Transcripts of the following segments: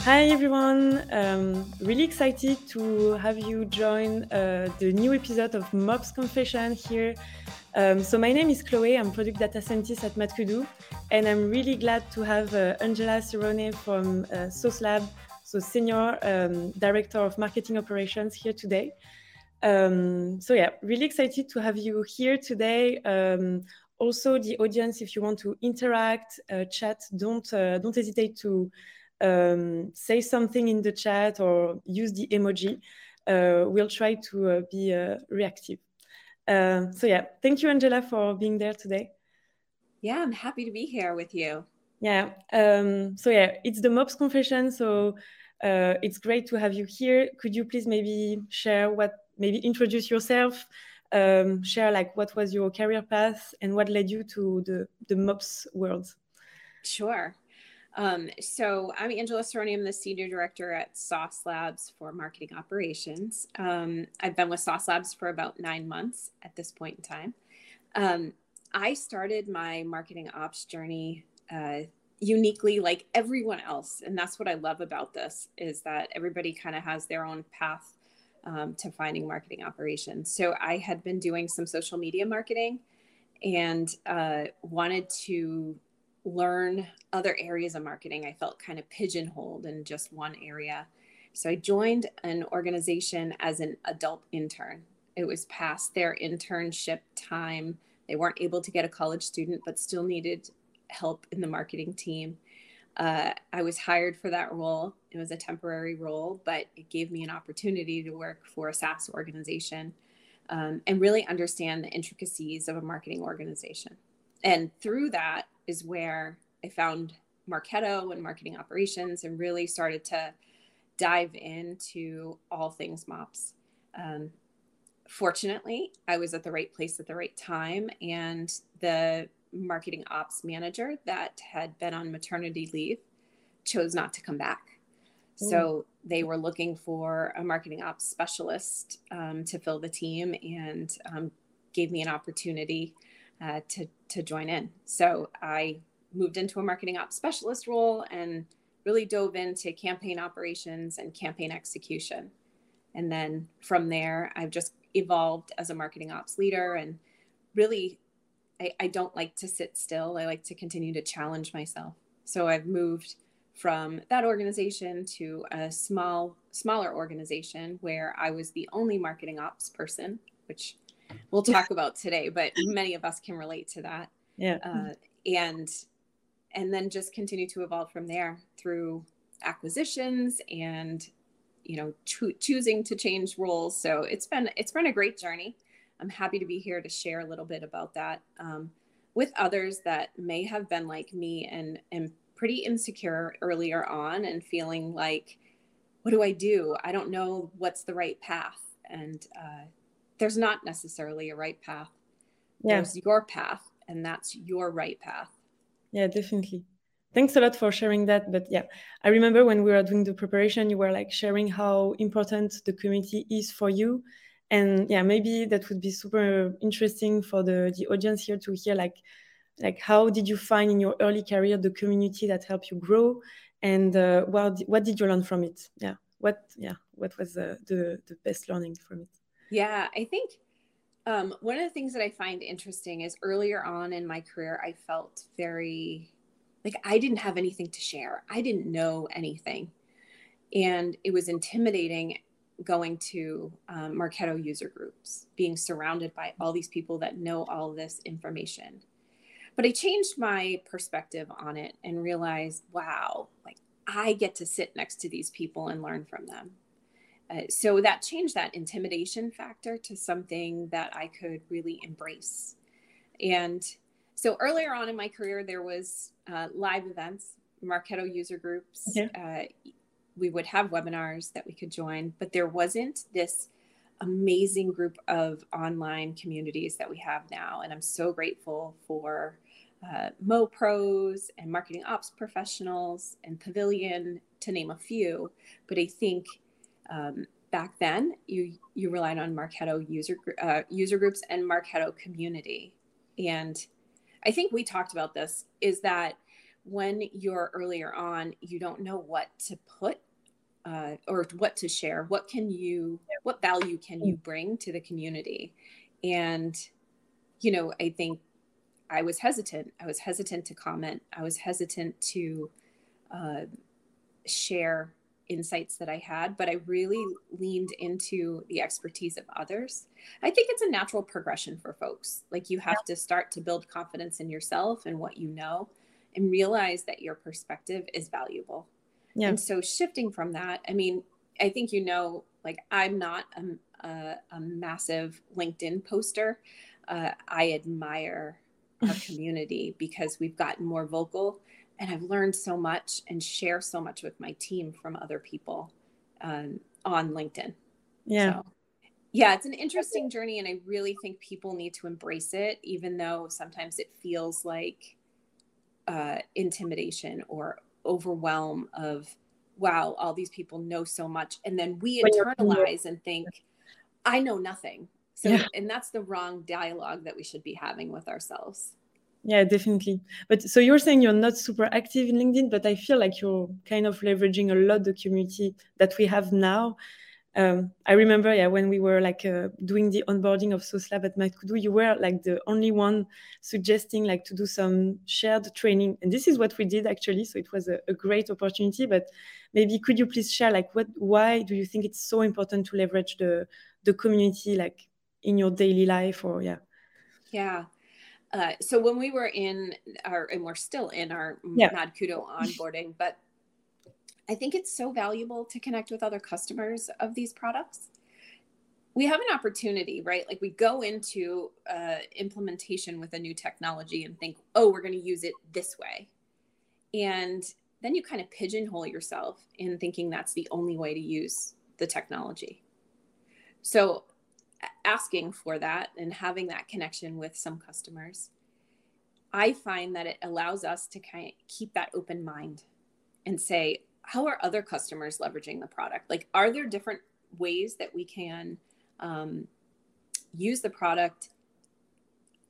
Hi everyone, um, really excited to have you join uh, the new episode of MOPS Confession here. Um, so my name is Chloe, I'm product data scientist at MadKudu, and I'm really glad to have uh, Angela Cirrone from uh, Sauce Lab, so senior um, director of marketing operations here today. Um, so yeah, really excited to have you here today. Um, also, the audience, if you want to interact, uh, chat, don't uh, don't hesitate to um, say something in the chat or use the emoji. Uh, we'll try to uh, be uh, reactive. Uh, so yeah, thank you, Angela, for being there today. Yeah, I'm happy to be here with you. Yeah. Um, so yeah, it's the MOPS confession. So it's great to have you here. Could you please maybe share what maybe introduce yourself, um, share like what was your career path and what led you to the, the MOPS world. Sure. Um, so I'm Angela Cirrone. I'm the senior director at Sauce Labs for marketing operations. Um, I've been with Sauce Labs for about nine months at this point in time. Um, I started my marketing ops journey uh, uniquely like everyone else, and that's what I love about this is that everybody kind of has their own path um, to finding marketing operations. So I had been doing some social media marketing and uh, wanted to learn other areas of marketing. I felt kind of pigeonholed in just one area. So I joined an organization as an adult intern. It was past their internship time. They weren't able to get a college student, but still needed help in the marketing team. Uh, I was hired for that role. It was a temporary role, but it gave me an opportunity to work for a SaaS organization um, and really understand the intricacies of a marketing organization. And through that is where I found Marketo and marketing operations and really started to dive into all things MOPS. Um, fortunately, I was at the right place at the right time, and the marketing ops manager that had been on maternity leave chose not to come back. Mm. So they were looking for a marketing ops specialist um, to fill the team and um, gave me an opportunity uh, to, to join in. So I moved into a marketing ops specialist role and really dove into campaign operations and campaign execution. And then from there, I've just evolved as a marketing ops leader and really I, I don't like to sit still. I like to continue to challenge myself. So I've moved from that organization to a small, smaller organization where I was the only marketing ops person, which we'll talk about today, but many of us can relate to that. Yeah. Uh, and and then just continue to evolve from there through acquisitions and you know cho- choosing to change roles. So it's been it's been a great journey. I'm happy to be here to share a little bit about that um, with others that may have been like me and and pretty insecure earlier on and feeling like, what do I do? I don't know what's the right path, and uh, there's not necessarily a right path. Yeah. There's your path, and that's your right path. Yeah, definitely. Thanks a lot for sharing that. But yeah, I remember when we were doing the preparation, you were like sharing how important the community is for you and yeah maybe that would be super interesting for the the audience here to hear like like how did you find in your early career the community that helped you grow and uh, what what did you learn from it yeah what yeah what was uh, the the best learning from it yeah i think um, one of the things that i find interesting is earlier on in my career i felt very like i didn't have anything to share i didn't know anything and it was intimidating going to um, Marketo user groups, being surrounded by all these people that know all this information. But I changed my perspective on it and realized, wow, like I get to sit next to these people and learn from them. Uh, so that changed that intimidation factor to something that I could really embrace. And so earlier on in my career, there was uh, live events, Marketo user groups. Uh, we would have webinars that we could join, but there wasn't this amazing group of online communities that we have now. And I'm so grateful for uh, Mo Pros and marketing ops professionals and Pavilion, to name a few. But I think um, back then you you relied on Marketo user uh, user groups and Marketo community. And I think we talked about this is that when you're earlier on, you don't know what to put uh, or what to share. What can you, what value can you bring to the community? And, you know, I think I was hesitant. I was hesitant to comment. I was hesitant to uh, share insights that I had, but I really leaned into the expertise of others. I think it's a natural progression for folks. Like you have to start to build confidence in yourself and what you know and realize that your perspective is valuable. Yeah. And so shifting from that, I mean, I think you know, like I'm not a, a, a massive LinkedIn poster. Uh, I admire our community because we've gotten more vocal and I've learned so much and share so much with my team from other people um, on LinkedIn. Yeah. So, yeah, it's an interesting journey, and I really think people need to embrace it, even though sometimes it feels like uh, intimidation or overwhelm of, wow, all these people know so much. And then we internalize and think, I know nothing. So, yeah. and that's the wrong dialogue that we should be having with ourselves. Yeah, definitely. But so you're saying you're not super active in LinkedIn, but I feel like you're kind of leveraging a lot the community that we have now. Um, I remember, yeah, when we were like uh, doing the onboarding of SauceLab at MadKudu, you were like the only one suggesting like to do some shared training, and this is what we did actually. So it was a, a great opportunity. But maybe could you please share like what, why do you think it's so important to leverage the the community like in your daily life or yeah? Yeah. Uh, so when we were in our and we're still in our yeah. MadKudu onboarding, but I think it's so valuable to connect with other customers of these products. We have an opportunity, right? Like we go into uh, implementation with a new technology and think, oh, we're going to use it this way. And then you kind of pigeonhole yourself in thinking that's the only way to use the technology. So asking for that and having that connection with some customers, I find that it allows us to kind of keep that open mind and say, how are other customers leveraging the product? Like, are there different ways that we can um, use the product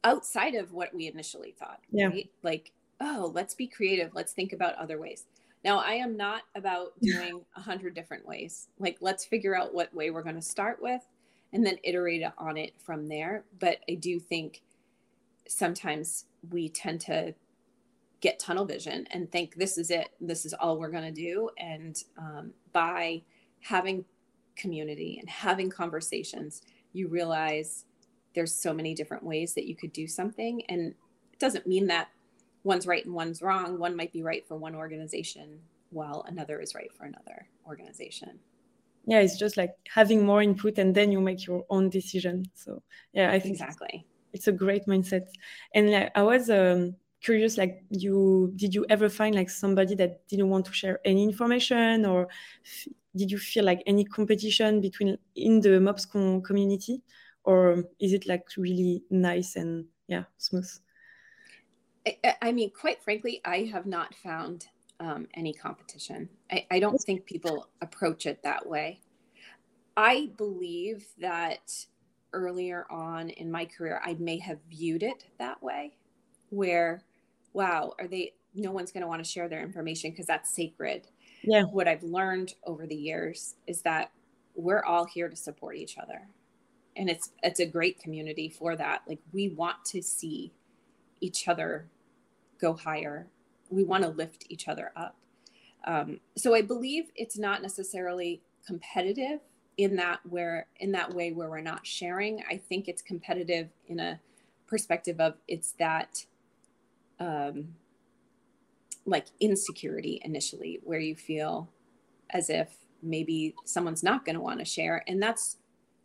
outside of what we initially thought? Yeah. Right? Like, oh, let's be creative. Let's think about other ways. Now, I am not about doing a hundred different ways. Like, let's figure out what way we're going to start with and then iterate on it from there. But I do think sometimes we tend to get tunnel vision and think this is it, this is all we're going to do. And um, by having community and having conversations, you realize there's so many different ways that you could do something. And it doesn't mean that one's right and one's wrong. One might be right for one organization while another is right for another organization yeah it's just like having more input and then you make your own decision. So yeah i think exactly. it's, it's a great mindset. And like, i was um, curious like you did you ever find like somebody that didn't want to share any information or f- did you feel like any competition between in the mobscon community? Or is it like really nice and yeah smooth? I, I mean quite frankly i have not found um, any competition. I, I don't think people approach it that way. I believe that earlier on in my career, I may have viewed it that way, where, wow, are they, no one's going to want to share their information because that's sacred. Yeah. What I've learned over the years is that we're all here to support each other. And it's it's a great community for that. Like we want to see each other go higher we want to lift each other up. Um, so I believe it's not necessarily competitive in that where in that way where we're not sharing. I think it's competitive in a perspective of it's that um, like insecurity initially where you feel as if maybe someone's not going to want to share and that's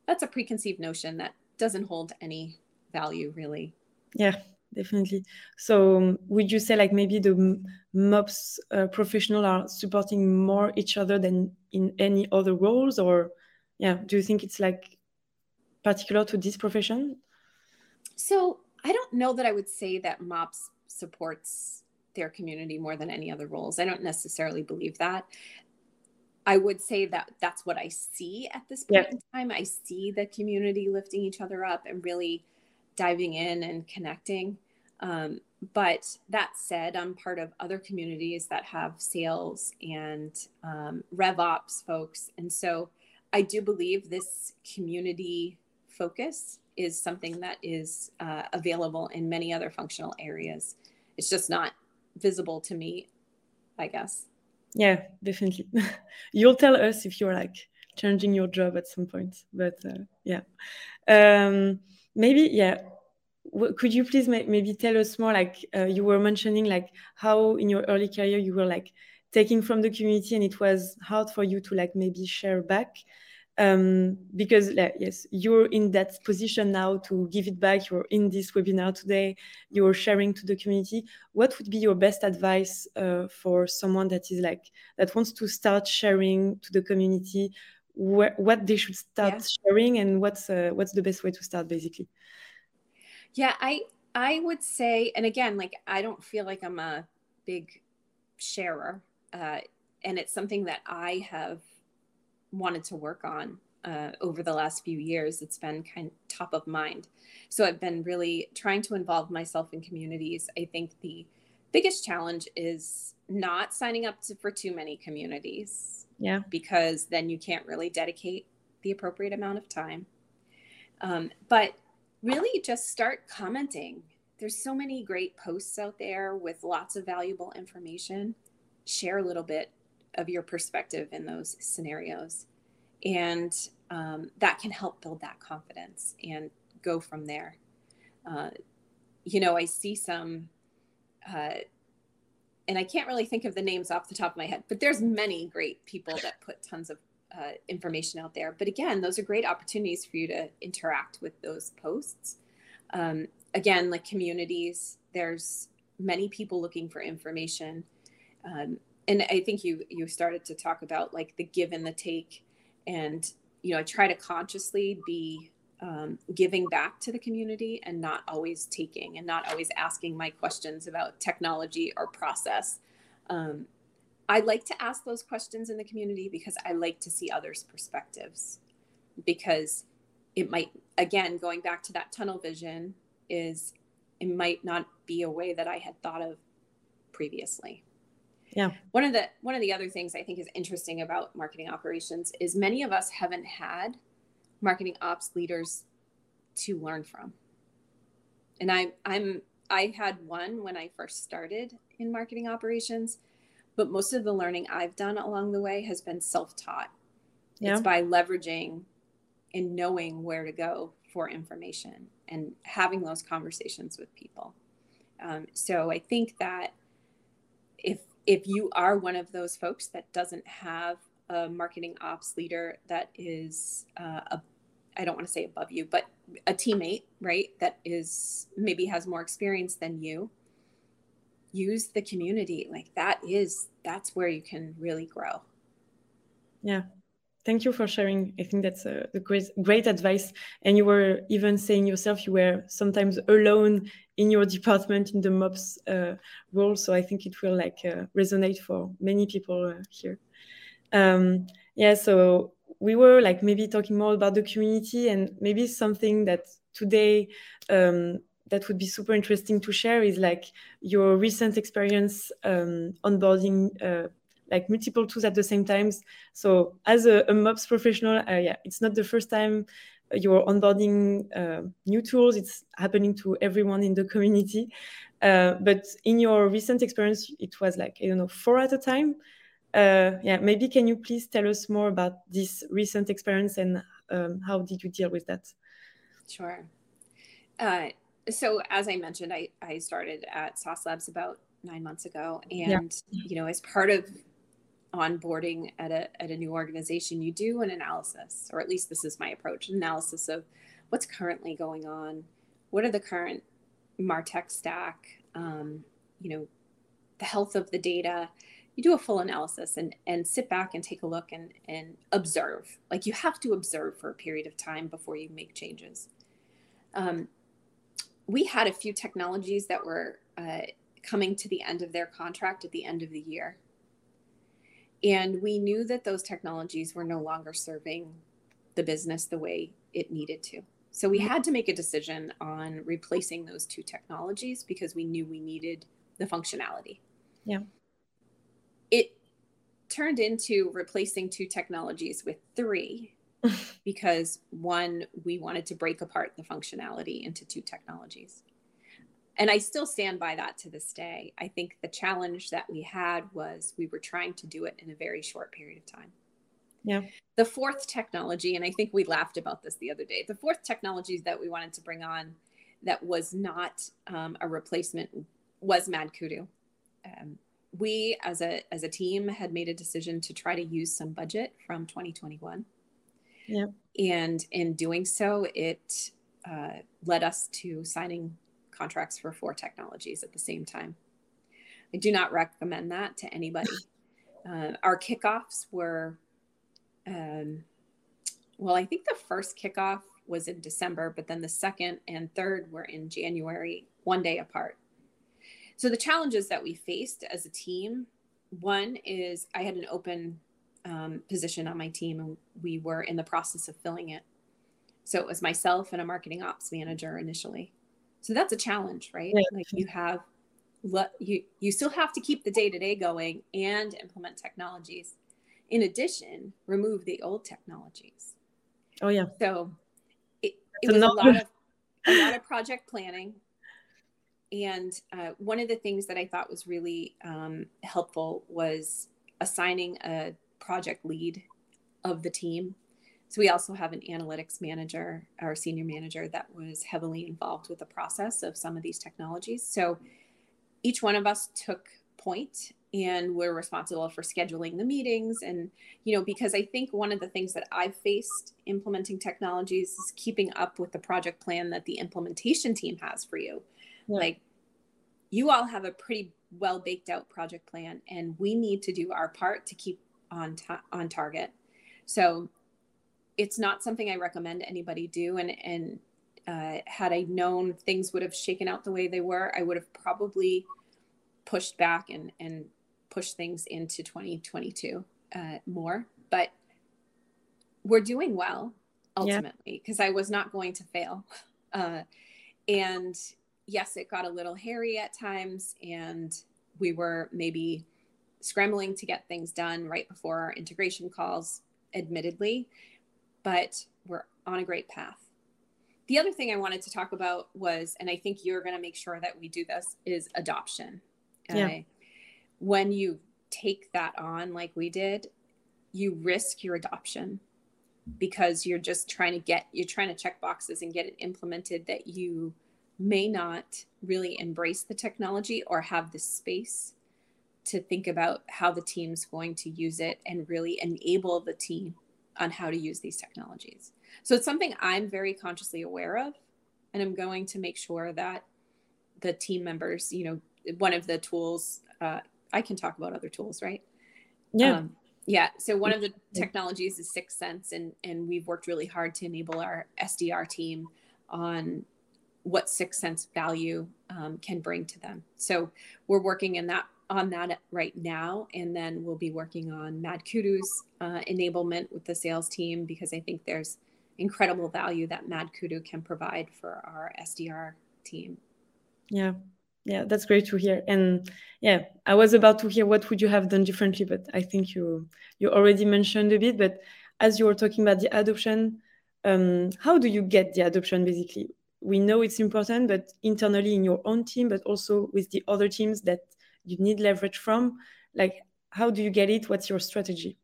that's a preconceived notion that doesn't hold any value really yeah definitely. So um, would you say like maybe the MOPS uh, professional are supporting more each other than in any other roles, or yeah, do you think it's like particular to this profession? So I don't know that I would say that MOPS supports their community more than any other roles. I don't necessarily believe that. I would say that that's what I see at this point yeah. in time. I see the community lifting each other up and really diving in and connecting. Um, but that said, I'm part of other communities that have sales and um, ops folks. And so I do believe this community focus is something that is uh, available in many other functional areas. It's just not visible to me, I guess. Yeah, definitely. You'll tell us if you're like changing your job at some point. But uh, yeah, um, maybe yeah. could you please maybe tell us more? Like uh, you were mentioning, like how in your early career you were like taking from the community, and it was hard for you to like maybe share back um, because like, yes you're in that position now to give it back you're in this webinar today you're sharing to the community what would be your best advice uh, for someone that is like that wants to start sharing to the community wh- what they should start yeah. sharing and what's uh, what's the best way to start basically yeah i i would say and again like i don't feel like i'm a big sharer uh, and it's something that i have wanted to work on uh, over the last few years. It's been kind of top of mind. So I've been really trying to involve myself in communities. I think the biggest challenge is not signing up to, for too many communities. Yeah. Because then you can't really dedicate the appropriate amount of time. Um, but really just start commenting. There's so many great posts out there with lots of valuable information. Share a little bit of your perspective in those scenarios. And um, that can help build that confidence and go from there. Uh, you know, I see some, uh, and I can't really think of the names off the top of my head, but there's many great people that put tons of uh, information out there. But again, those are great opportunities for you to interact with those posts. Um, again, like communities, there's many people looking for information. Um, and I think you you started to talk about like the give and the take, and you know I try to consciously be um, giving back to the community and not always taking and not always asking my questions about technology or process. Um, I like to ask those questions in the community because I like to see others' perspectives. Because it might, again, going back to that tunnel vision, is it might not be a way that I had thought of previously. Yeah. One of the one of the other things I think is interesting about marketing operations is many of us haven't had marketing ops leaders to learn from. And I I'm I had one when I first started in marketing operations, but most of the learning I've done along the way has been self-taught. Yeah. It's by leveraging and knowing where to go for information and having those conversations with people. Um, so I think that if if you are one of those folks that doesn't have a marketing ops leader that is uh, a I don't want to say above you, but a teammate, right? That is maybe has more experience than you. Use the community. Like that is that's where you can really grow. Yeah. Thank you for sharing. I think that's a, great great advice. And you were even saying yourself you were sometimes alone in your department in the MOPS uh, role. So I think it will like uh, resonate for many people uh, here. Um, yeah, so we were like maybe talking more about the community and maybe something that today um, that would be super interesting to share is like your recent experience um, onboarding uh, like multiple tools at the same times. So as a, a MOPS professional, uh, yeah, it's not the first time you're onboarding uh, new tools. It's happening to everyone in the community. Uh, but in your recent experience, it was like, I don't know, four at a time. Uh, yeah, maybe can you please tell us more about this recent experience and um, how did you deal with that? Sure. Uh, so as I mentioned, I, I started at Sauce Labs about nine months ago. And, yeah. you know, as part of onboarding at a, at a new organization, you do an analysis, or at least this is my approach, an analysis of what's currently going on, what are the current MarTech stack, um, you know, the health of the data. You do a full analysis and, and sit back and take a look and, and observe. Like you have to observe for a period of time before you make changes. Um, we had a few technologies that were uh, coming to the end of their contract at the end of the year. And we knew that those technologies were no longer serving the business the way it needed to. So we had to make a decision on replacing those two technologies because we knew we needed the functionality. Yeah. It turned into replacing two technologies with three because one, we wanted to break apart the functionality into two technologies. And I still stand by that to this day. I think the challenge that we had was we were trying to do it in a very short period of time. Yeah. The fourth technology, and I think we laughed about this the other day, the fourth technology that we wanted to bring on that was not um, a replacement was MadKudu. Um, we as a as a team had made a decision to try to use some budget from 2021 yeah. And in doing so it uh, led us to signing contracts for four technologies at the same time. I do not recommend that to anybody. Uh, our kickoffs were um, well, I think the first kickoff was in December, but then the second and third were in January, one day apart. So the challenges that we faced as a team one is I had an open um, position on my team and we were in the process of filling it. So it was myself and a marketing ops manager initially. So that's a challenge, right? Like you have you you still have to keep the day to day going and implement technologies in addition, remove the old technologies. Oh yeah. So it, it was a lot of a lot of project planning. And uh, one of the things that I thought was really um, helpful was assigning a project lead of the team. So we also have an analytics manager, our senior manager, that was heavily involved with the process of some of these technologies. So each one of us took point and we're responsible for scheduling the meetings and you know because i think one of the things that i've faced implementing technologies is keeping up with the project plan that the implementation team has for you yeah. like you all have a pretty well baked out project plan and we need to do our part to keep on ta- on target so it's not something i recommend anybody do and and uh, had i known things would have shaken out the way they were i would have probably pushed back and and pushed things into 2022 uh, more. But we're doing well ultimately because yeah. I was not going to fail. Uh, and yes, it got a little hairy at times, and we were maybe scrambling to get things done right before our integration calls, admittedly, but we're on a great path. The other thing I wanted to talk about was, and I think you're going to make sure that we do this, is adoption. Yeah. Uh, when you take that on like we did, you risk your adoption because you're just trying to get you're trying to check boxes and get it implemented that you may not really embrace the technology or have the space to think about how the team's going to use it and really enable the team on how to use these technologies. So it's something I'm very consciously aware of and I'm going to make sure that the team members, you know, one of the tools uh, I can talk about other tools, right? Yeah. Um, yeah. So one of the technologies is 6sense, and and we've worked really hard to enable our SDR team on what 6sense value um, can bring to them. So we're working in that on that right now, and then we'll be working on MadKudu's uh, enablement with the sales team because I think there's incredible value that Mad Kudu can provide for our SDR team. Yeah, yeah that's great to hear and yeah i was about to hear what would you have done differently but i think you you already mentioned a bit but as you were talking about the adoption um, how do you get the adoption basically we know it's important but internally in your own team but also with the other teams that you need leverage from like how do you get it what's your strategy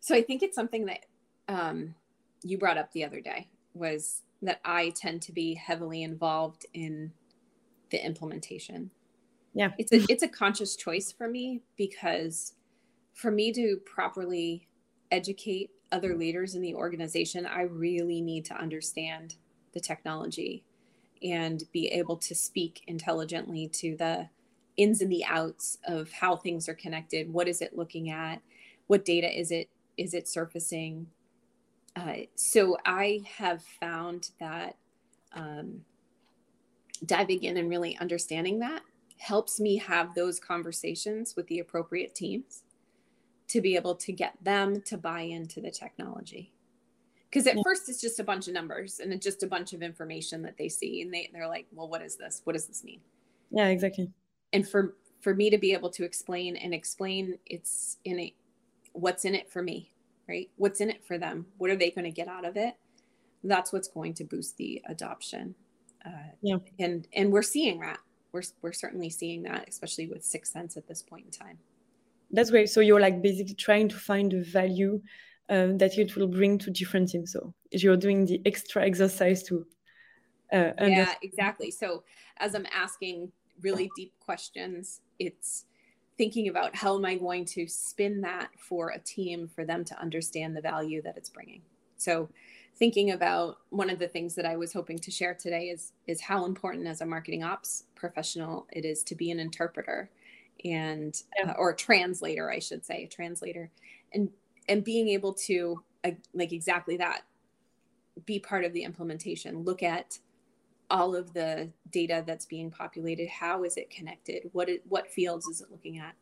so i think it's something that um, you brought up the other day was that i tend to be heavily involved in the implementation. Yeah. It's a it's a conscious choice for me because for me to properly educate other leaders in the organization, I really need to understand the technology and be able to speak intelligently to the ins and the outs of how things are connected. What is it looking at? What data is it is it surfacing? Uh, so I have found that um, diving in and really understanding that helps me have those conversations with the appropriate teams to be able to get them to buy into the technology. Because at yeah. first it's just a bunch of numbers and it's just a bunch of information that they see and they, they're like well what is this? What does this mean? Yeah exactly. And for for me to be able to explain and explain it's in a what's in it for me right? What's in it for them? What are they going to get out of it? That's what's going to boost the adoption uh, yeah. and and we're seeing that. We're, we're certainly seeing that especially with 6sense at this point in time. That's great. So you're like basically trying to find the value um, that it will bring to different teams. So you're doing the extra exercise to. Uh, yeah, exactly. So as I'm asking really deep questions, it's thinking about how am I going to spin that for a team for them to understand the value that it's bringing. So thinking about one of the things that I was hoping to share today is is how important as a marketing ops professional it is to be an interpreter and yeah. uh, or a translator I should say a translator and and being able to uh, like exactly that be part of the implementation look at all of the data that's being populated how is it connected what it, what fields is it looking at?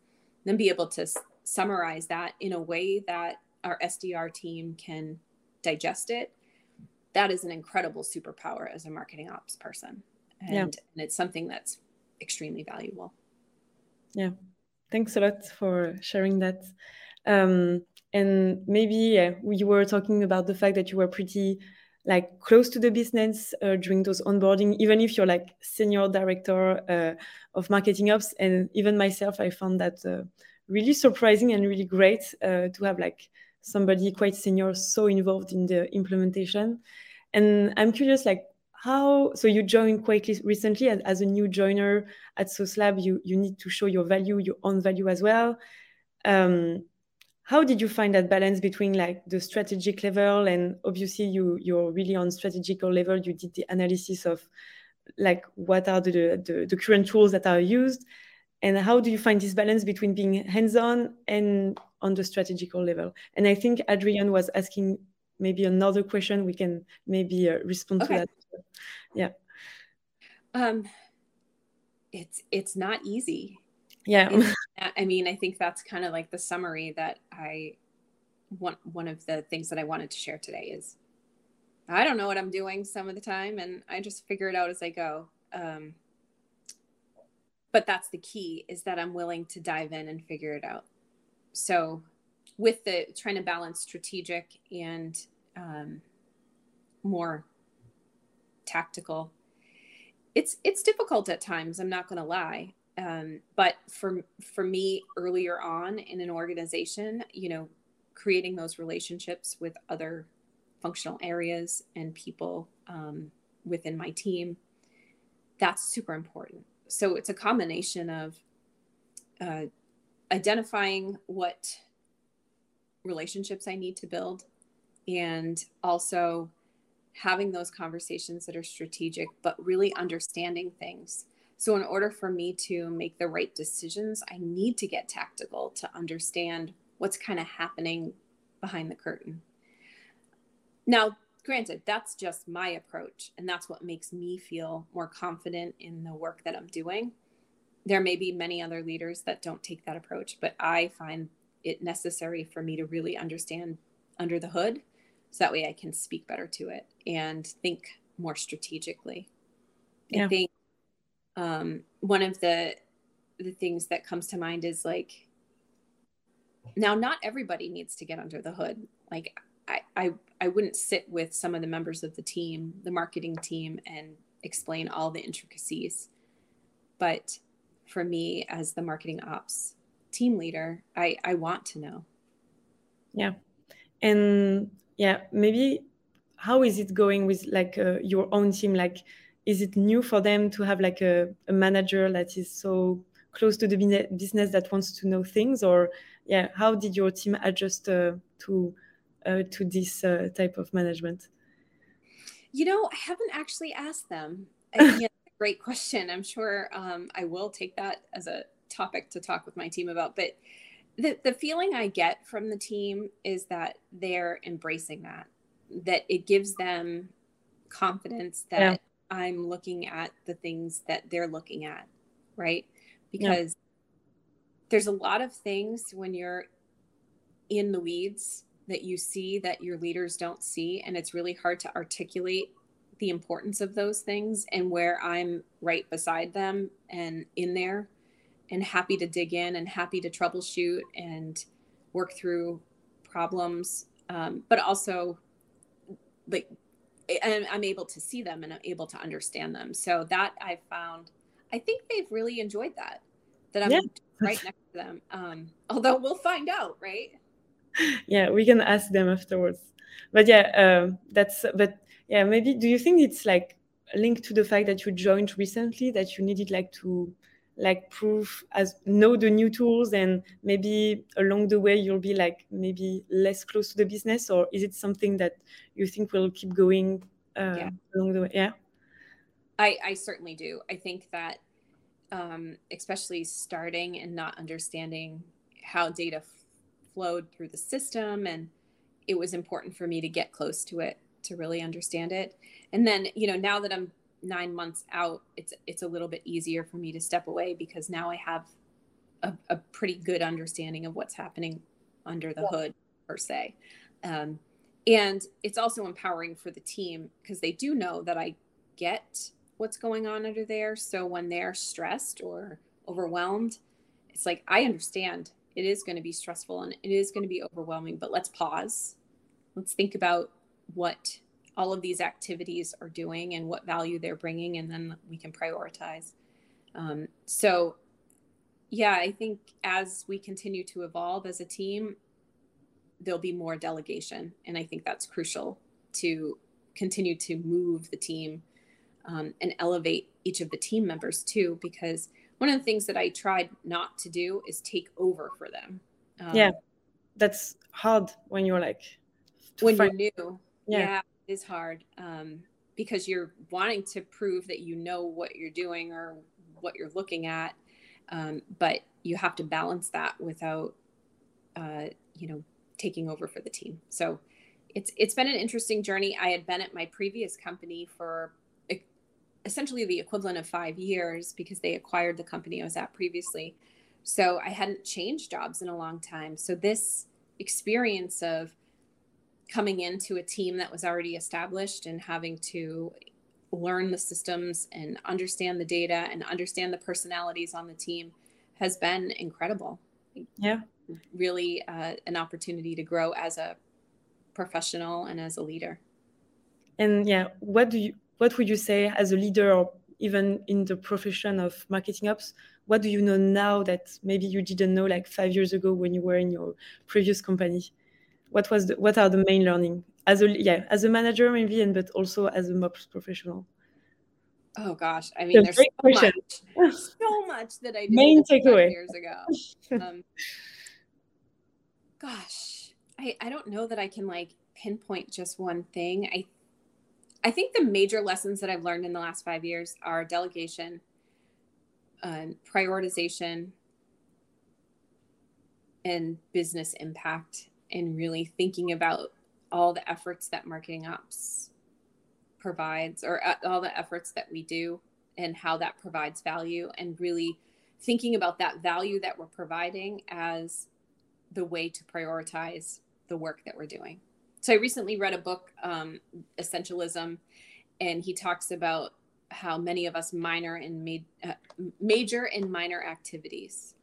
Then be able to s- summarize that in a way that our sdr team can digest it. That is an incredible superpower as a marketing ops person. And, yeah. and it's something that's extremely valuable. Yeah. Thanks a lot for sharing that. Um, and maybe yeah, you were talking about the fact that you were pretty like close to the business uh, during those onboarding even if you're like senior director uh, of marketing ops. And even myself i found that uh, really surprising and really great uh, to have like somebody quite senior so involved in the implementation. And i'm curious like how so you joined quite recently as, as a new joiner at SauceLab you you need to show your value your own value as well. Um, how did you find that balance between like the strategic level and obviously you you're really on strategical level? You did the analysis of like what are the, the, the current tools that are used and how do you find this balance between being hands-on and on the strategical level? And i think adrian was asking maybe another question. We can maybe uh, respond okay. to that. Yeah. Um it's it's not easy yeah. I mean i think that's kind of like the summary that i want one of the things that i wanted to share today is i don't know what i'm doing some of the time and i just figure it out as i go um, but that's the key is that i'm willing to dive in and figure it out. So with the trying to balance strategic and um, more tactical it's it's difficult at times i'm not going to lie um, but for for me earlier on in an organization you know creating those relationships with other functional areas and people um, within my team that's super important. So it's a combination of uh, identifying what relationships i need to build and also having those conversations that are strategic but really understanding things so, in order for me to make the right decisions, I need to get tactical to understand what's kind of happening behind the curtain. Now, granted, that's just my approach, and that's what makes me feel more confident in the work that I'm doing. There may be many other leaders that don't take that approach, but I find it necessary for me to really understand under the hood so that way I can speak better to it and think more strategically. Yeah. I think um, one of the the things that comes to mind is like now not everybody needs to get under the hood. Like I, I i wouldn't sit with some of the members of the team the marketing team and explain all the intricacies. But for me as the marketing ops team leader i i want to know. Yeah. And yeah maybe how is it going with like uh, your own team? Like is it new for them to have like a, a manager that is so close to the business that wants to know things? Or yeah how did your team adjust uh, to uh, to this uh, type of management? You know i haven't actually asked them. Yeah, great question. I'm sure um, i will take that as a topic to talk with my team about. But the, the feeling i get from the team is that they're embracing that that it gives them confidence that yeah I'm looking at the things that they're looking at, right? Because yeah. there's a lot of things when you're in the weeds that you see that your leaders don't see and it's really hard to articulate the importance of those things and where i'm right beside them and in there and happy to dig in and happy to troubleshoot and work through problems um, but also like and I'm able to see them and I'm able to understand them. So that I found, I think they've really enjoyed that. That I'm yeah. right next to them. Um, although we'll find out, right? Yeah, we can ask them afterwards. But yeah, um, that's. But yeah, maybe. Do you think it's like linked to the fact that you joined recently that you needed like to like prove as know the new tools and maybe along the way you'll be like maybe less close to the business or is it something that you think will keep going uh, yeah. along the way? Yeah. I i certainly do. I think that um, especially starting and not understanding how data f- flowed through the system and it was important for me to get close to it to really understand it. And then you know now that i'm nine months out, it's it's a little bit easier for me to step away because now I have a, a pretty good understanding of what's happening under the yeah. hood per se. Um, and it's also empowering for the team because they do know that I get what's going on under there. So when they're stressed or overwhelmed, it's like I understand it is going to be stressful and it is going to be overwhelming, but let's pause. Let's think about what all of these activities are doing and what value they're bringing, and then we can prioritize. Um, so, yeah, I think as we continue to evolve as a team, there'll be more delegation. And I think that's crucial to continue to move the team um, and elevate each of the team members too, because one of the things that I tried not to do is take over for them. Um, yeah, that's hard when you're like, when find- you're new. Yeah. yeah is hard um, because you're wanting to prove that you know what you're doing or what you're looking at, um, but you have to balance that without, uh, you know, taking over for the team. So it's it's been an interesting journey. I had been at my previous company for essentially the equivalent of five years because they acquired the company I was at previously. So I hadn't changed jobs in a long time. So this experience of coming into a team that was already established and having to learn the systems and understand the data and understand the personalities on the team has been incredible. Yeah. Really uh, an opportunity to grow as a professional and as a leader. And yeah, what do you what would you say as a leader or even in the profession of marketing ops, what do you know now that maybe you didn't know like five years ago when you were in your previous company? What was the, what are the main learning? As a yeah as a manager maybe and but also as a mops professional. Oh gosh. I mean there's so much, so much that i did main takeaway. years ago. Um, gosh. I, I don't know that i can like pinpoint just one thing. I i think the major lessons that i've learned in the last five years are delegation uh, prioritization and business impact and really thinking about all the efforts that marketing ops provides or uh, all the efforts that we do and how that provides value and really thinking about that value that we're providing as the way to prioritize the work that we're doing. So i recently read a book um, essentialism and he talks about how many of us minor and ma- uh, major and minor activities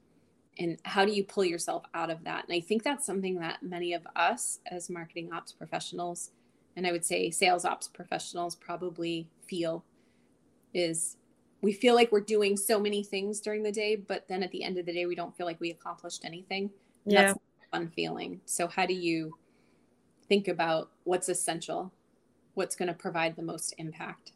and how do you pull yourself out of that? And i think that's something that many of us as marketing ops professionals and i would say sales ops professionals probably feel is we feel like we're doing so many things during the day but then at the end of the day we don't feel like we accomplished anything. Yeah. that's a fun feeling. So how do you think about what's essential? What's going to provide the most impact?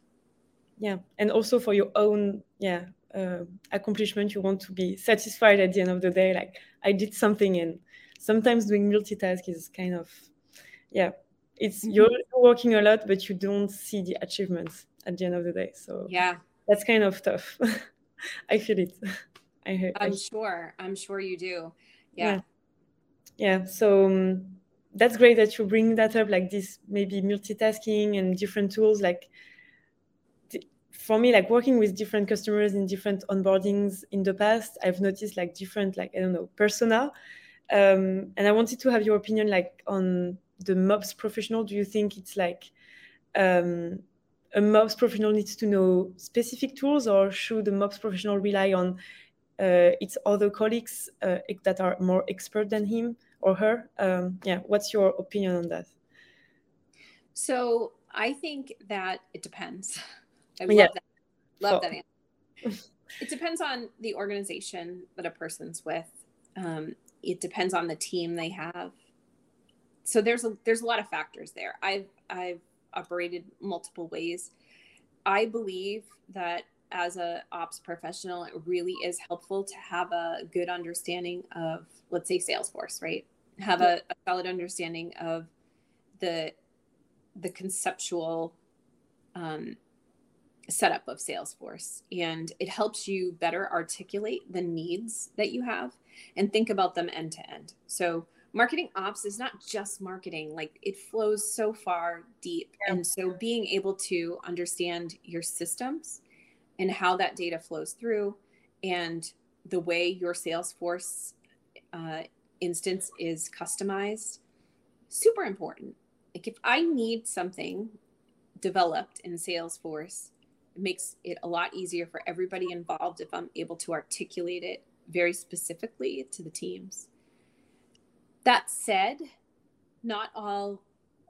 Yeah and also for your own yeah uh, accomplishment you want to be satisfied at the end of the day like i did something and sometimes doing multitask is kind of yeah it's mm-hmm. you're working a lot but you don't see the achievements at the end of the day. So yeah. that's kind of tough. I feel it. I heard i'm I, sure. I'm sure you do. Yeah. Yeah, yeah. so um, that's great that you bring that up like this maybe multitasking and different tools like for me like working with different customers in different onboardings in the past i've noticed like different like i don't know persona um, and i wanted to have your opinion like on the MOPS professional? Do you think it's like um, a MOPS professional needs to know specific tools, or should the MOPS professional rely on uh, its other colleagues uh, that are more expert than him or her? Um, yeah, what's your opinion on that? So I think that it depends. I love yeah. that. Love that answer. it depends on the organization that a person's with. Um, it depends on the team they have. So there's a there's a lot of factors there. I've I've operated multiple ways. I believe that as a ops professional, it really is helpful to have a good understanding of, let's say, Salesforce, right? Have a, a solid understanding of the the conceptual um, setup of Salesforce, and it helps you better articulate the needs that you have and think about them end to end. So marketing ops is not just marketing like it flows so far deep yeah. and so being able to understand your systems and how that data flows through and the way your salesforce uh, instance is customized super important like if i need something developed in salesforce it makes it a lot easier for everybody involved if i'm able to articulate it very specifically to the teams that said, not all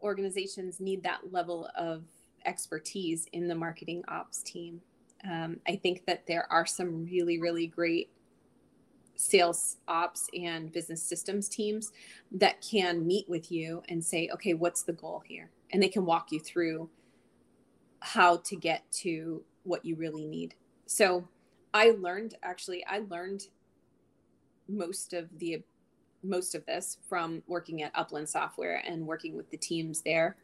organizations need that level of expertise in the marketing ops team. Um, I think that there are some really, really great sales ops and business systems teams that can meet with you and say, okay, what's the goal here? And they can walk you through how to get to what you really need. So I learned actually, I learned most of the most of this from working at Upland Software and working with the teams there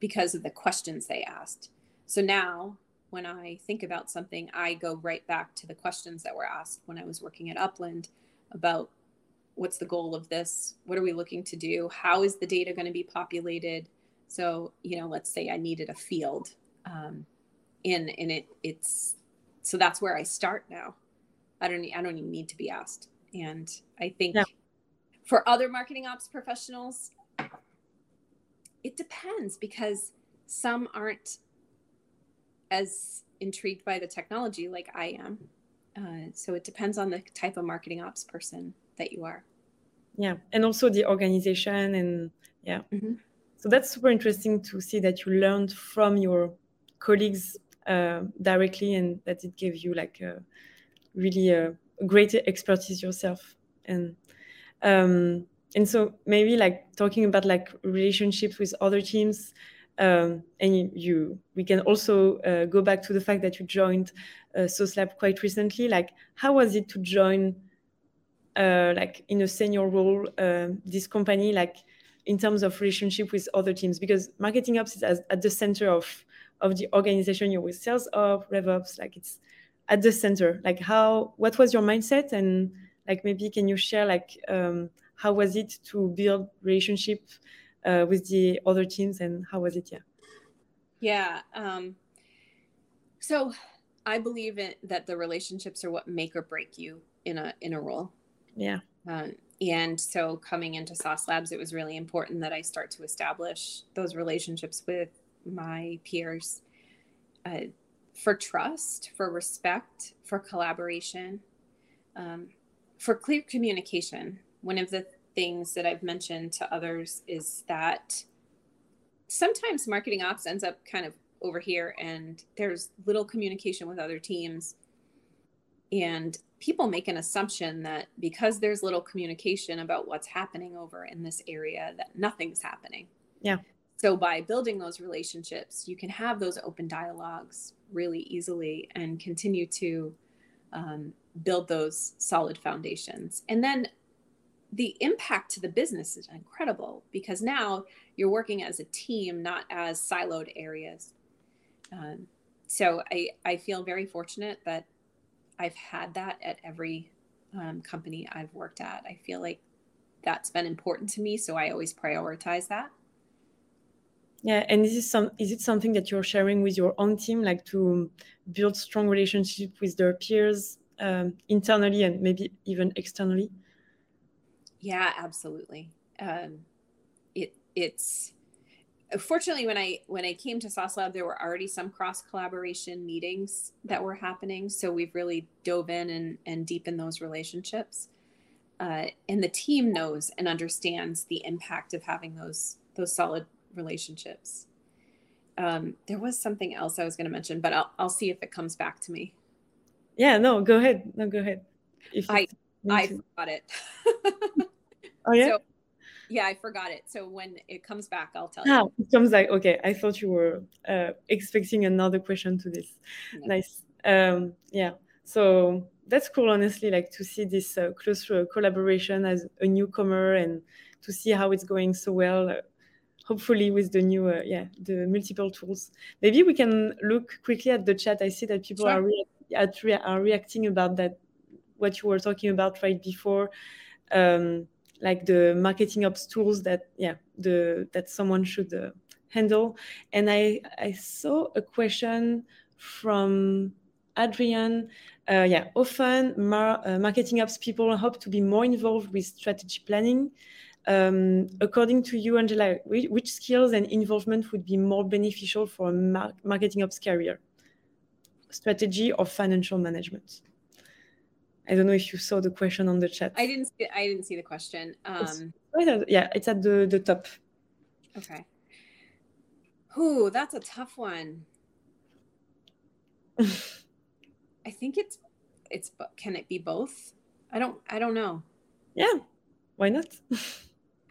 because of the questions they asked. So now when I think about something, I go right back to the questions that were asked when I was working at Upland about what's the goal of this? What are we looking to do? How is the data going to be populated? So, you know, let's say I needed a field um, in, in it, it's, so that's where I start now. I don't, I don't even need to be asked. And I think yeah for other marketing ops professionals, it depends because some aren't as intrigued by the technology like I am. Uh, so it depends on the type of marketing ops person that you are. Yeah, and also the organization and yeah. Mm-hmm. So that's super interesting to see that you learned from your colleagues uh, directly and that it gave you like a really a great expertise yourself. And um, and so maybe like talking about like relationships with other teams um, and you, we can also uh, go back to the fact that you joined uh, Sauce Lab quite recently like how was it to join uh, like in a senior role uh, this company like in terms of relationship with other teams because marketing ops is at the center of of the organization you're with sales of revops like it's at the center. Like how what was your mindset? And like maybe can you share like um, how was it to build relationship uh, with the other teams and how was it yeah? Yeah um, so i believe in, that the relationships are what make or break you in a in a role. Yeah. Um, and so coming into sauce labs it was really important that i start to establish those relationships with my peers uh, for trust for respect for collaboration um, for clear communication, one of the things that I've mentioned to others is that sometimes marketing ops ends up kind of over here and there's little communication with other teams. And people make an assumption that because there's little communication about what's happening over in this area, that nothing's happening. Yeah. So by building those relationships, you can have those open dialogues really easily and continue to um, build those solid foundations. And then the impact to the business is incredible because now you're working as a team, not as siloed areas. Um, so I, I feel very fortunate that I've had that at every um, company I've worked at. I feel like that's been important to me, so I always prioritize that. Yeah, and is this some is it something that you're sharing with your own team, like to build strong relationship with their peers um, internally and maybe even externally? Yeah, absolutely. Um, it it's fortunately when i when i came to sauce lab there were already some cross collaboration meetings that were happening so we've really dove in and, and deepened those relationships uh, and the team knows and understands the impact of having those those solid relationships um, there was something else i was going to mention but I'll, I'll see if it comes back to me yeah no go ahead no go ahead if i i forgot it oh yeah so, yeah, I forgot it. So when it comes back, I'll tell ah, you. It comes back. Okay, I thought you were uh, expecting another question to this. No. Nice. Um, yeah. So that's cool, honestly, like to see this uh, close uh, collaboration as a newcomer and to see how it's going so well. Hopefully, with the new, uh, yeah, the multiple tools. Maybe we can look quickly at the chat. I see that people sure. are, re- are reacting about that, what you were talking about right before. Um, like the marketing ops tools that yeah the that someone should uh, handle and i i saw a question from adrian uh, yeah often mar- uh, marketing ops people hope to be more involved with strategy planning um, according to you angela which, skills and involvement would be more beneficial for a mar- marketing ops career strategy or financial management I don't know if you saw the question on the chat. I didn't. See, I didn't see the question. Um, it's, yeah, it's at the the top. Okay. Ooh, that's a tough one. I think it's it's. Can it be both? I don't. I don't know. Yeah, why not?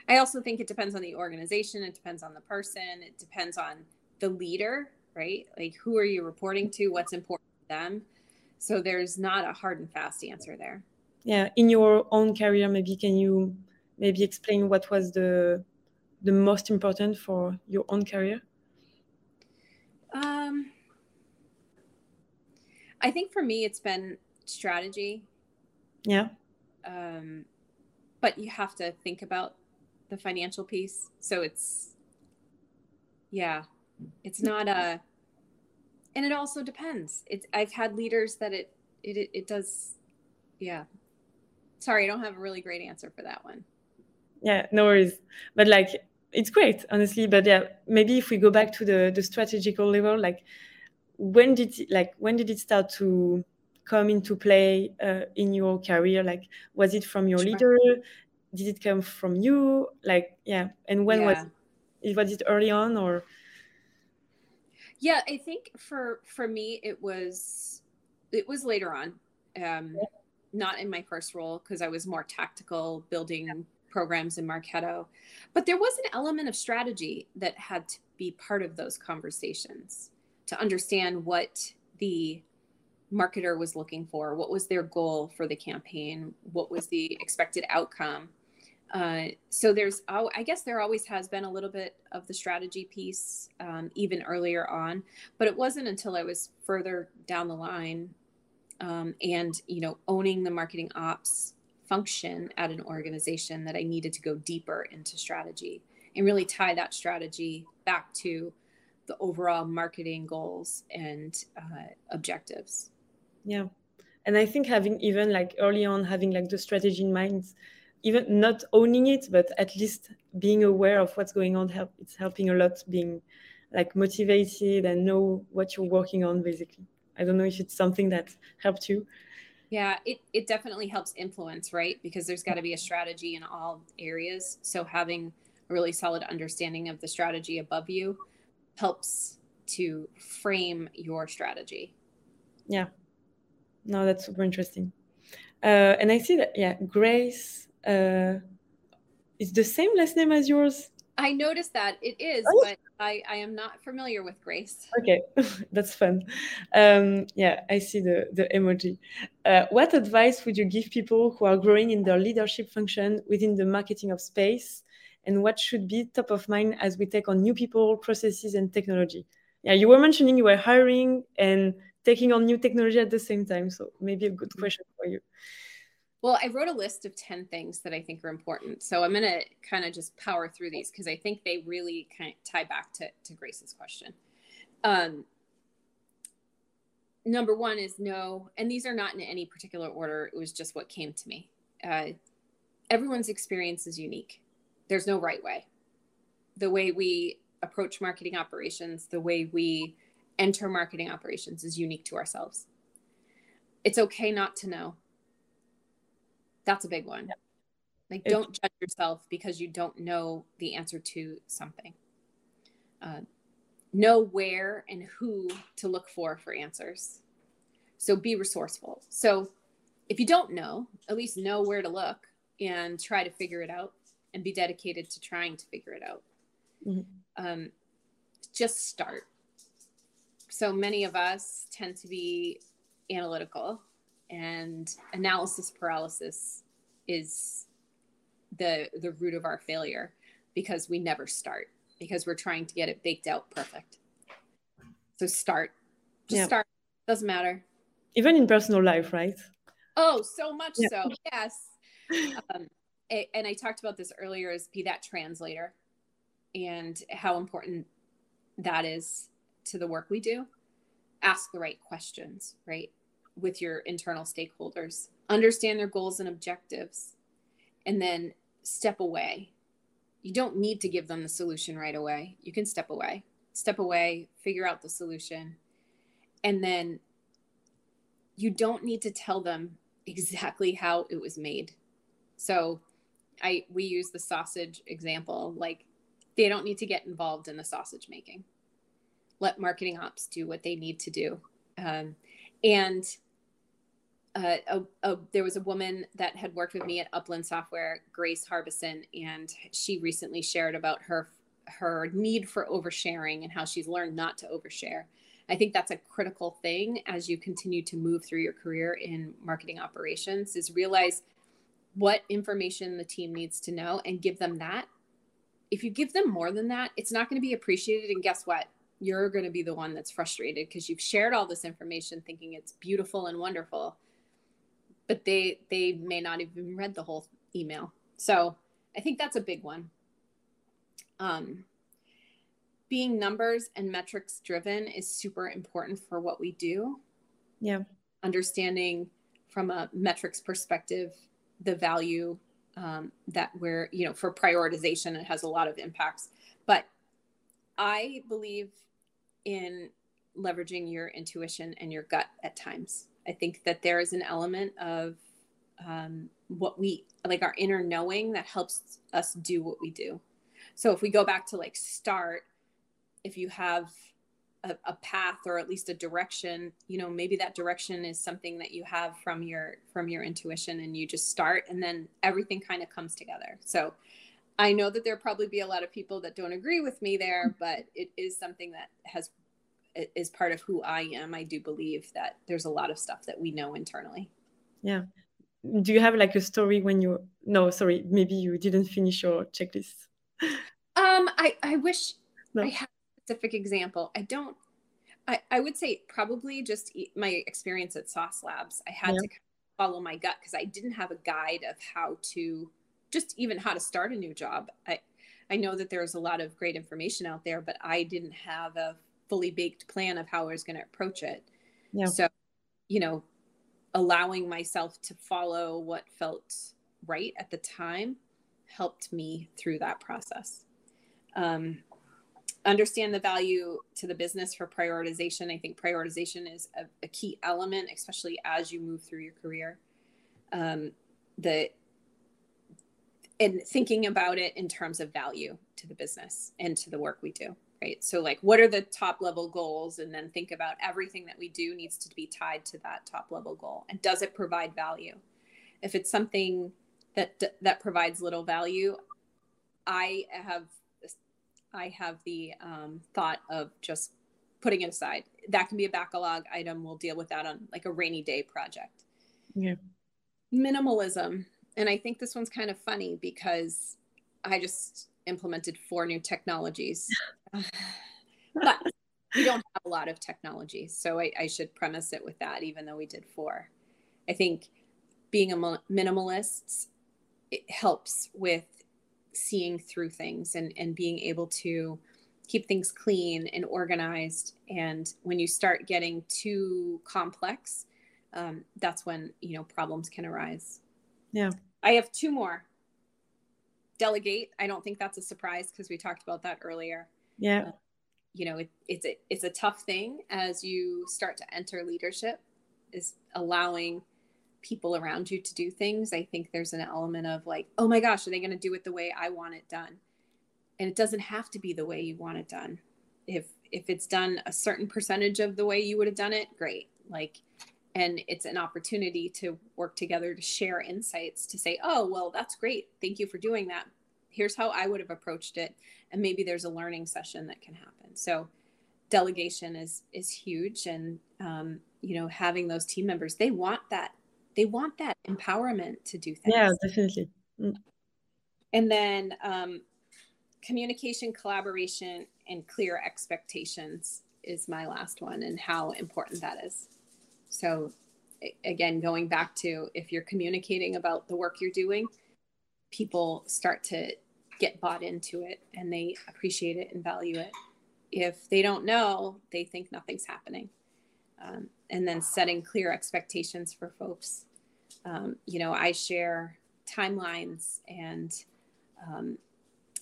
I also think it depends on the organization. It depends on the person. It depends on the leader, right? Like who are you reporting to? What's important to them? So there's not a hard and fast answer there. Yeah, in your own career, maybe can you maybe explain what was the the most important for your own career? Um, I think for me, it's been strategy. Yeah. Um, but you have to think about the financial piece. So it's, yeah, it's not a and it also depends. It's I've had leaders that it it it does yeah. Sorry, I don't have a really great answer for that one. Yeah, no worries. But like it's great, honestly. But yeah, maybe if we go back to the the strategical level, like when did like when did it start to come into play uh, in your career? Like was it from your sure. leader? Did it come from you? Like yeah, and when yeah. was it? Was it early on or? Yeah, I think for for me it was it was later on. Um not in my first role because I was more tactical building programs in Marketo. But there was an element of strategy that had to be part of those conversations to understand what the marketer was looking for, what was their goal for the campaign, what was the expected outcome. Uh, so there's, I guess there always has been a little bit of the strategy piece, um, even earlier on, but it wasn't until I was further down the line, um, and you know, owning the marketing ops function at an organization that I needed to go deeper into strategy and really tie that strategy back to the overall marketing goals and uh, objectives. Yeah, and I think having even like early on having like the strategy in mind even not owning it, but at least being aware of what's going on, help it's helping a lot. Being like motivated and know what you're working on, basically. I don't know if it's something that helped you. Yeah, it, it definitely helps influence, right? Because there's got to be a strategy in all areas. So having a really solid understanding of the strategy above you helps to frame your strategy. Yeah. No, that's super interesting. Uh, and I see that, yeah, Grace uh, is the same last name as yours? I noticed that it is, oh. but I, I am not familiar with Grace. Okay, that's fun. Um, yeah, I see the, the emoji. Uh, what advice would you give people who are growing in their leadership function within the marketing of space? And what should be top of mind as we take on new people, processes, and technology? Yeah, you were mentioning you were hiring and taking on new technology at the same time. So maybe a good question for you. Well, I wrote a list of 10 things that I think are important. So I'm going to kind of just power through these because I think they really kind of tie back to, to Grace's question. Um, number one is no, and these are not in any particular order. It was just what came to me. Uh, everyone's experience is unique, there's no right way. the way we approach marketing operations, the way we enter marketing operations is unique to ourselves. It's okay not to know. That's a big one. Like, don't judge yourself because you don't know the answer to something. Uh, know where and who to look for for answers. So be resourceful. So if you don't know, at least know where to look and try to figure it out and be dedicated to trying to figure it out. Mm-hmm. Um, just start. So many of us tend to be analytical, and analysis paralysis is the the root of our failure because we never start because we're trying to get it baked out perfect. So start. Just yeah. start. Doesn't matter. Even in personal life, right? Oh, so much yeah. so. Yes. Um, and I talked about this earlier is be that translator and how important that is to the work we do. Ask the right questions, right? With your internal stakeholders, understand their goals and objectives, and then step away. You don't need to give them the solution right away. You can step away, step away, figure out the solution, and then you don't need to tell them exactly how it was made. So I we use the sausage example like they don't need to get involved in the sausage making. Let marketing ops do what they need to do. Um, and uh, a, a, there was a woman that had worked with me at Upland Software, Grace Harbison, and she recently shared about her her need for oversharing and how she's learned not to overshare. I think that's a critical thing as you continue to move through your career in marketing operations is realize what information the team needs to know and give them that. If you give them more than that, it's not going to be appreciated and guess what? You're going to be the one that's frustrated because you've shared all this information thinking it's beautiful and wonderful. But they they may not even read the whole email. So, I think that's a big one. Um, being numbers and metrics driven is super important for what we do. Yeah. Understanding from a metrics perspective the value um, that we're, you know, for prioritization, it has a lot of impacts. But I believe in leveraging your intuition and your gut at times. I think that there is an element of um, what we like our inner knowing that helps us do what we do. So if we go back to like start, if you have a, a, path or at least a direction you know maybe that direction is something that you have from your from your intuition and you just start and then everything kind of comes together so i know that there'll probably be a lot of people that don't agree with me there but it is something that has is part of who i am i do believe that there's a lot of stuff that we know internally yeah do you have like a story when you no sorry maybe you didn't finish your checklist um i i wish no. i had a specific example, I don't. I, I would say probably just my experience at Sauce Labs. I had yeah. to follow my gut because I didn't have a guide of how to just even how to start a new job. I I know that there's a lot of great information out there, but I didn't have a fully baked plan of how I was going to approach it. Yeah. So, you know, allowing myself to follow what felt right at the time helped me through that process. Um, understand the value to the business for prioritization. I think prioritization is a, a key element, especially as you move through your career. Um, the and thinking about it in terms of value to the business and to the work we do right so like what are the top level goals and then think about everything that we do needs to be tied to that top level goal and does it provide value if it's something that that provides little value i have I have the um, thought of just putting it aside. That can be a backlog item. We'll deal with that on like a rainy day project. Yeah. Minimalism. And I think this one's kind of funny because I just implemented four new technologies. but we don't have a lot of technology. So I, I, should premise it with that, even though we did four. I think being a minimalist it helps with seeing through things and, and being able to keep things clean and organized. And when you start getting too complex, um, that's when, you know, problems can arise. Yeah. I have two more. delegate. I don't think that's a surprise because we talked about that earlier. Yeah. Uh, you know, it, it's a, it's a tough thing as you start to enter leadership is allowing people around you to do things. I think there's an element of like, oh my gosh, are they going to do it the way I want it done? And it doesn't have to be the way you want it done. If if it's done a certain percentage of the way you would have done it, great. Like and it's an opportunity to work together to share insights to say oh well that's great. Thank you for doing that. Here's how i would have approached it. And maybe there's a learning session that can happen. So delegation is is huge. And um, you know having those team members they want that they want that empowerment to do things. Yeah definitely. Mm. and then um, communication collaboration and clear expectations is my last one and how important that is so, again, going back to if you're communicating about the work you're doing, people start to get bought into it and they appreciate it and value it. If they don't know, they think nothing's happening. Um, and then setting clear expectations for folks. Um, you know, I share timelines and, um,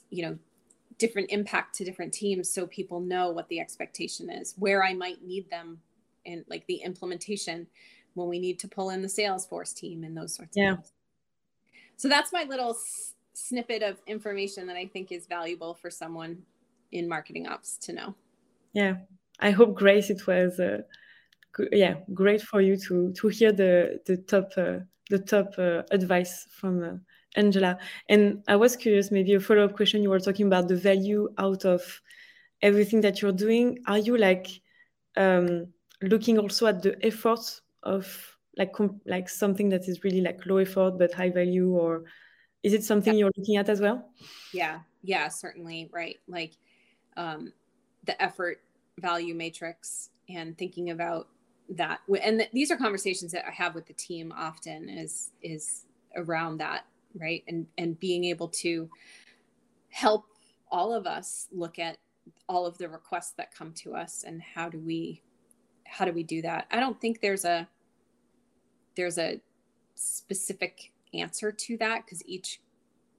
you know, different impact to different teams so people know what the expectation is, where I might need them and like the implementation when we need to pull in the Salesforce team and those sorts yeah. of things. So that's my little s- snippet of information that I think is valuable for someone in marketing ops to know. Yeah, I hope Grace, it was uh, g- yeah great for you to to hear the the top uh, the top uh, advice from uh, Angela. And I was curious, maybe a follow up question. You were talking about the value out of everything that you're doing. Are you like um, looking also at the efforts of like like something that is really like low effort but high value or is it something yeah. you're looking at as well? Yeah. Yeah certainly right. Like um, the effort value matrix and thinking about that and th- these are conversations that i have with the team often is is around that right? And and being able to help all of us look at all of the requests that come to us and how do we how do we do that? I don't think there's a there's a specific answer to that because each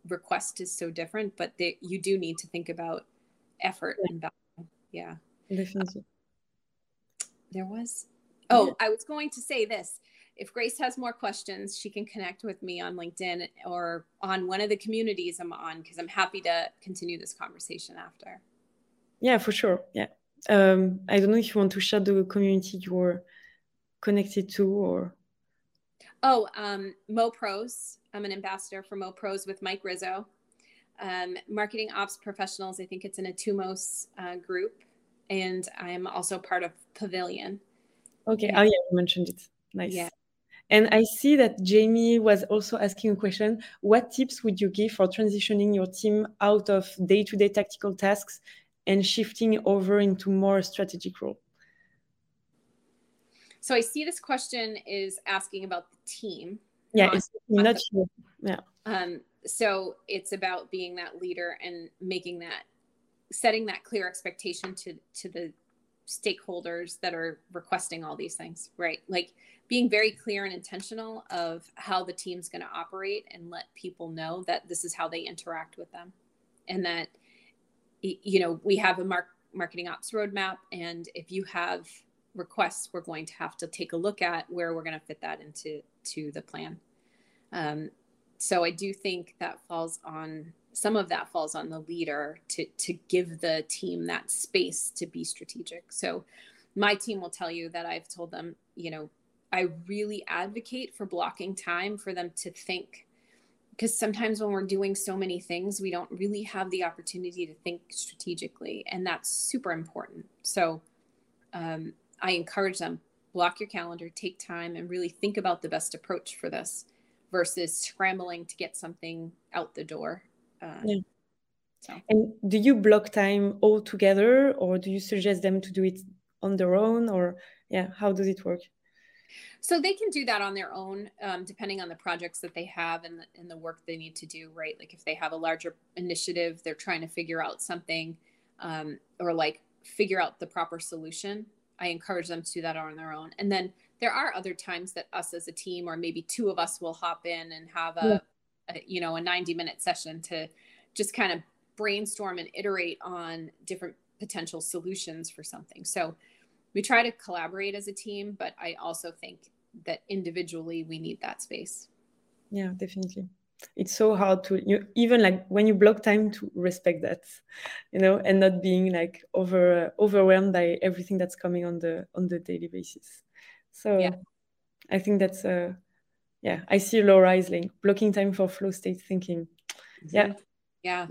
request is so different, but they, you do need to think about effort yeah. and value. Yeah. There was oh, I was going to say this. If Grace has more questions, she can connect with me on LinkedIn or on one of the communities I'm on because I'm happy to continue this conversation after. Yeah, for sure. Yeah um, I don't know if you want to share the community you're connected to or. Oh, um, Mo Pros. I'm an ambassador for Mo Pros with Mike Rizzo. Um, marketing ops professionals. I think it's an Atumos uh, group, and I'm also part of Pavilion. Okay. Oh yeah, you mentioned it. Nice. Yeah. And I see that Jamie was also asking a question. What tips would you give for transitioning your team out of day to day tactical tasks and shifting over into more strategic role? So I see this question is asking about the team. Yeah, it's not the, Yeah. Um, so it's about being that leader and making that, setting that clear expectation to to the stakeholders that are requesting all these things, right? Like being very clear and intentional of how the team's going to operate and let people know that this is how they interact with them, and that you know, we have a mark, marketing ops roadmap, and if you have requests, we're going to have to take a look at where we're going to fit that into to the plan. Um, so I do think that falls on some of that falls on the leader to to give the team that space to be strategic. So my team will tell you that I've told them, you know, I really advocate for blocking time for them to think because sometimes when we're doing so many things, we don't really have the opportunity to think strategically, and that's super important. So, um, I encourage them block your calendar, take time, and really think about the best approach for this versus scrambling to get something out the door. Uh, yeah. so. And do you block time all together, or do you suggest them to do it on their own, or yeah, how does it work? So they can do that on their own, um, depending on the projects that they have and the, and the work they need to do, right? Like if they have a larger initiative, they're trying to figure out something um, or like figure out the proper solution. I encourage them to do that on their own. And then there are other times that us as a team, or maybe two of us will hop in and have a, a, you know a 90 minute session to just kind of brainstorm and iterate on different potential solutions for something so we try to collaborate as a team but i also think that individually we need that space. Yeah definitely. It's so hard to you even like when you block time to respect that you know and not being like over uh, overwhelmed by everything that's coming on the on the daily basis. So yeah. i think that's uh yeah i see laura is like blocking time for flow state thinking. Mm-hmm. yeah. Yeah.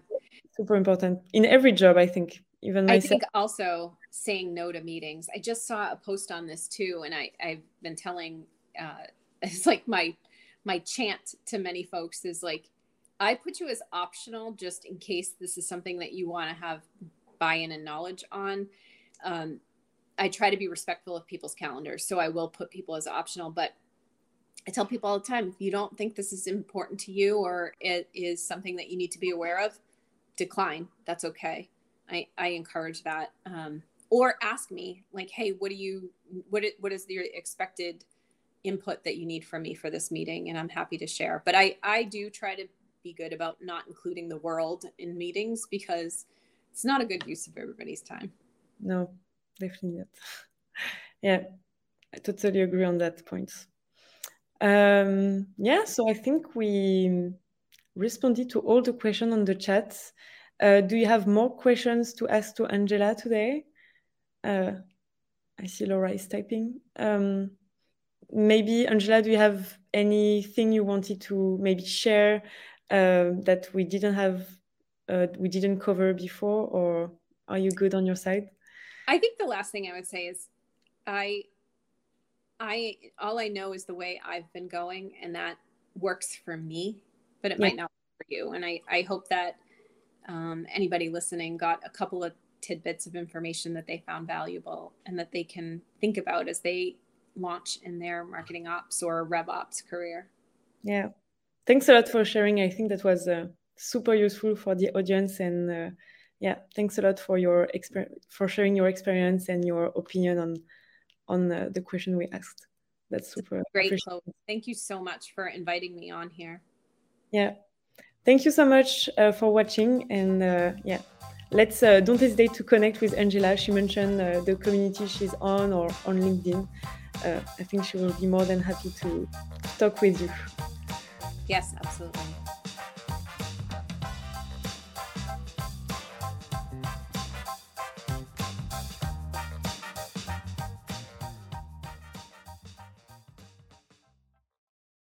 Super important. In every job i think even myself. i think also saying no to meetings. I just saw a post on this too and i i've been telling uh it's like my my chant to many folks is like i put you as optional just in case this is something that you want to have buy-in and knowledge on. Um, i try to be respectful of people's calendars so i will put people as optional but i tell people all the time if you don't think this is important to you or it is something that you need to be aware of decline. That's okay i i encourage that um, or ask me like hey what do you what what is your expected input that you need from me for this meeting? And i'm happy to share. But i i do try to be good about not including the world in meetings because it's not a good use of everybody's time. No definitely not. Yeah i totally agree on that point. Um yeah so i think we responded to all the questions on the chat uh, do you have more questions to ask to angela today uh, i see laura is typing um, maybe Angela, do you have anything you wanted to maybe share uh, that we didn't have, uh, we didn't cover before, or are you good on your side? I think the last thing I would say is, I, I all I know is the way I've been going, and that works for me, but it yeah. might not work for you. And I I hope that um, anybody listening got a couple of tidbits of information that they found valuable and that they can think about as they launch in their marketing ops or rev ops career. Yeah. Thanks a lot for sharing. I think that was uh, super useful for the audience. And uh, yeah, thanks a lot for your experience, for sharing your experience and your opinion on on uh, the question we asked. That's super great. Thank you so much for inviting me on here. Yeah. Thank you so much uh, for watching. And uh, yeah, let's uh, don't hesitate to connect with Angela. She mentioned the community she's on or on LinkedIn uh, I think she will be more than happy to talk with you. Yes, absolutely.